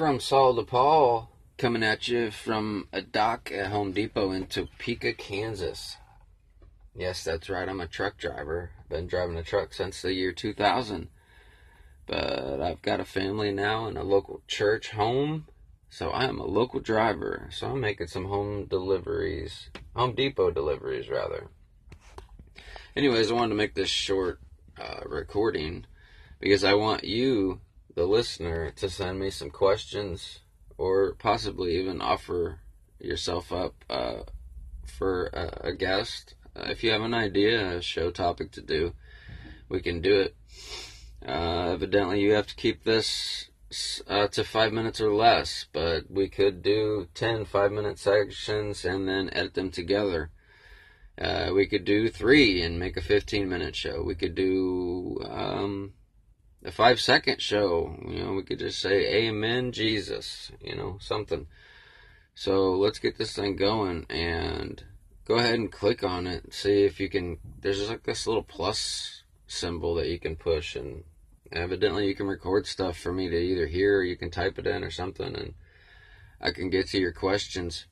from Saul to Paul, coming at you from a dock at Home Depot in Topeka, Kansas. Yes, that's right, I'm a truck driver. I've been driving a truck since the year 2000. But I've got a family now and a local church home, so I am a local driver. So I'm making some home deliveries, Home Depot deliveries, rather. Anyways, I wanted to make this short uh, recording because I want you the listener to send me some questions or possibly even offer yourself up uh, for a, a guest. Uh, if you have an idea, a show topic to do, we can do it. Uh, evidently, you have to keep this uh, to five minutes or less, but we could do 10 five minute sections and then edit them together. Uh, we could do three and make a 15 minute show. We could do um, a five second show. You know, we could just say Amen, Jesus. You know, something. So let's get this thing going and go ahead and click on it. See if you can. There's like this little plus symbol that you can push, and evidently you can record stuff for me to either hear or you can type it in or something, and I can get to your questions.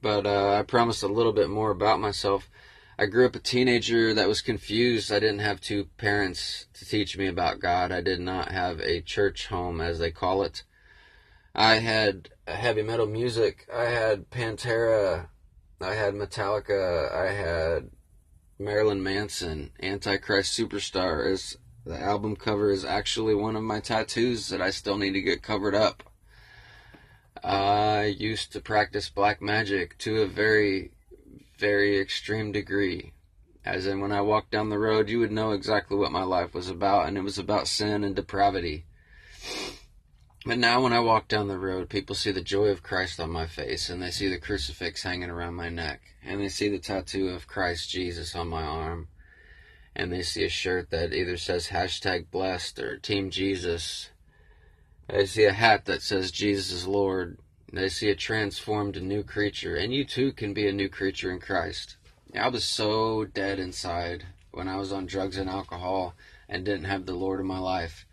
But uh, I promised a little bit more about myself. I grew up a teenager that was confused. I didn't have two parents to teach me about God. I did not have a church home, as they call it. I had heavy metal music. I had Pantera. I had Metallica. I had Marilyn Manson. Antichrist Superstar is the album cover is actually one of my tattoos that I still need to get covered up. I used to practice black magic to a very very extreme degree. As in, when I walked down the road, you would know exactly what my life was about, and it was about sin and depravity. But now, when I walk down the road, people see the joy of Christ on my face, and they see the crucifix hanging around my neck, and they see the tattoo of Christ Jesus on my arm, and they see a shirt that either says hashtag blessed or Team Jesus. They see a hat that says Jesus is Lord, they see a transformed new creature, and you too can be a new creature in Christ. I was so dead inside when I was on drugs and alcohol and didn't have the Lord in my life.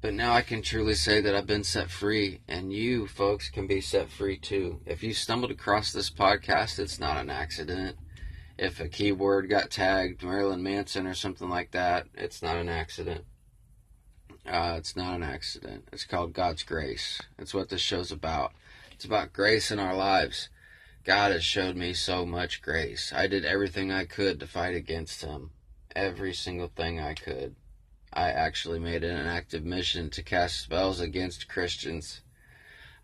But now I can truly say that I've been set free, and you folks can be set free too. If you stumbled across this podcast, it's not an accident. If a keyword got tagged Marilyn Manson or something like that, it's not an accident. Uh, it's not an accident. It's called God's grace. It's what this show's about. It's about grace in our lives. God has showed me so much grace. I did everything I could to fight against Him. Every single thing I could. I actually made it an active mission to cast spells against Christians.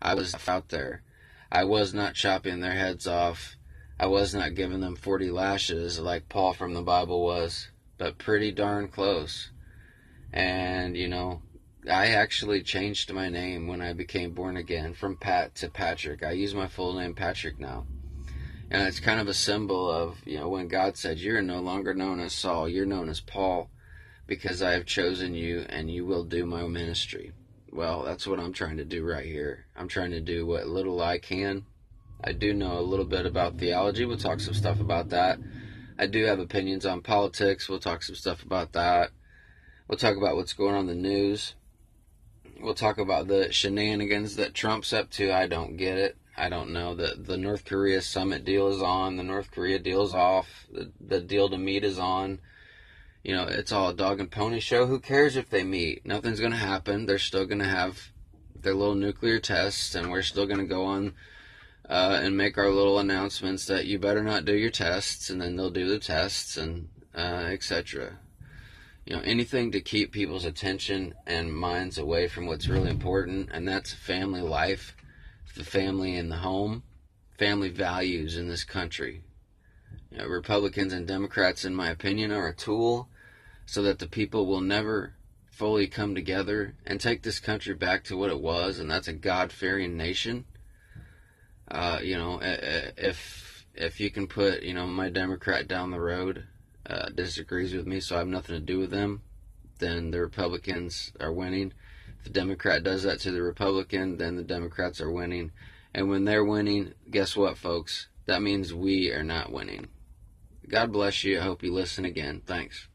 I was out there. I was not chopping their heads off. I was not giving them 40 lashes like Paul from the Bible was, but pretty darn close. And, you know, I actually changed my name when I became born again from Pat to Patrick. I use my full name Patrick now. And it's kind of a symbol of, you know, when God said, You're no longer known as Saul, you're known as Paul, because I have chosen you and you will do my ministry. Well, that's what I'm trying to do right here. I'm trying to do what little I can. I do know a little bit about theology. We'll talk some stuff about that. I do have opinions on politics. We'll talk some stuff about that. We'll talk about what's going on in the news. We'll talk about the shenanigans that Trump's up to. I don't get it. I don't know. The the North Korea summit deal is on. The North Korea deal's off. The the deal to meet is on. You know, it's all a dog and pony show. Who cares if they meet? Nothing's gonna happen. They're still gonna have their little nuclear tests, and we're still gonna go on uh, and make our little announcements that you better not do your tests, and then they'll do the tests and uh, etc you know anything to keep people's attention and minds away from what's really important and that's family life the family in the home family values in this country. You know, republicans and democrats in my opinion are a tool so that the people will never fully come together and take this country back to what it was and that's a god-fearing nation. Uh, you know if if you can put you know my democrat down the road uh, disagrees with me, so I have nothing to do with them, then the Republicans are winning. If the Democrat does that to the Republican, then the Democrats are winning. And when they're winning, guess what, folks? That means we are not winning. God bless you. I hope you listen again. Thanks.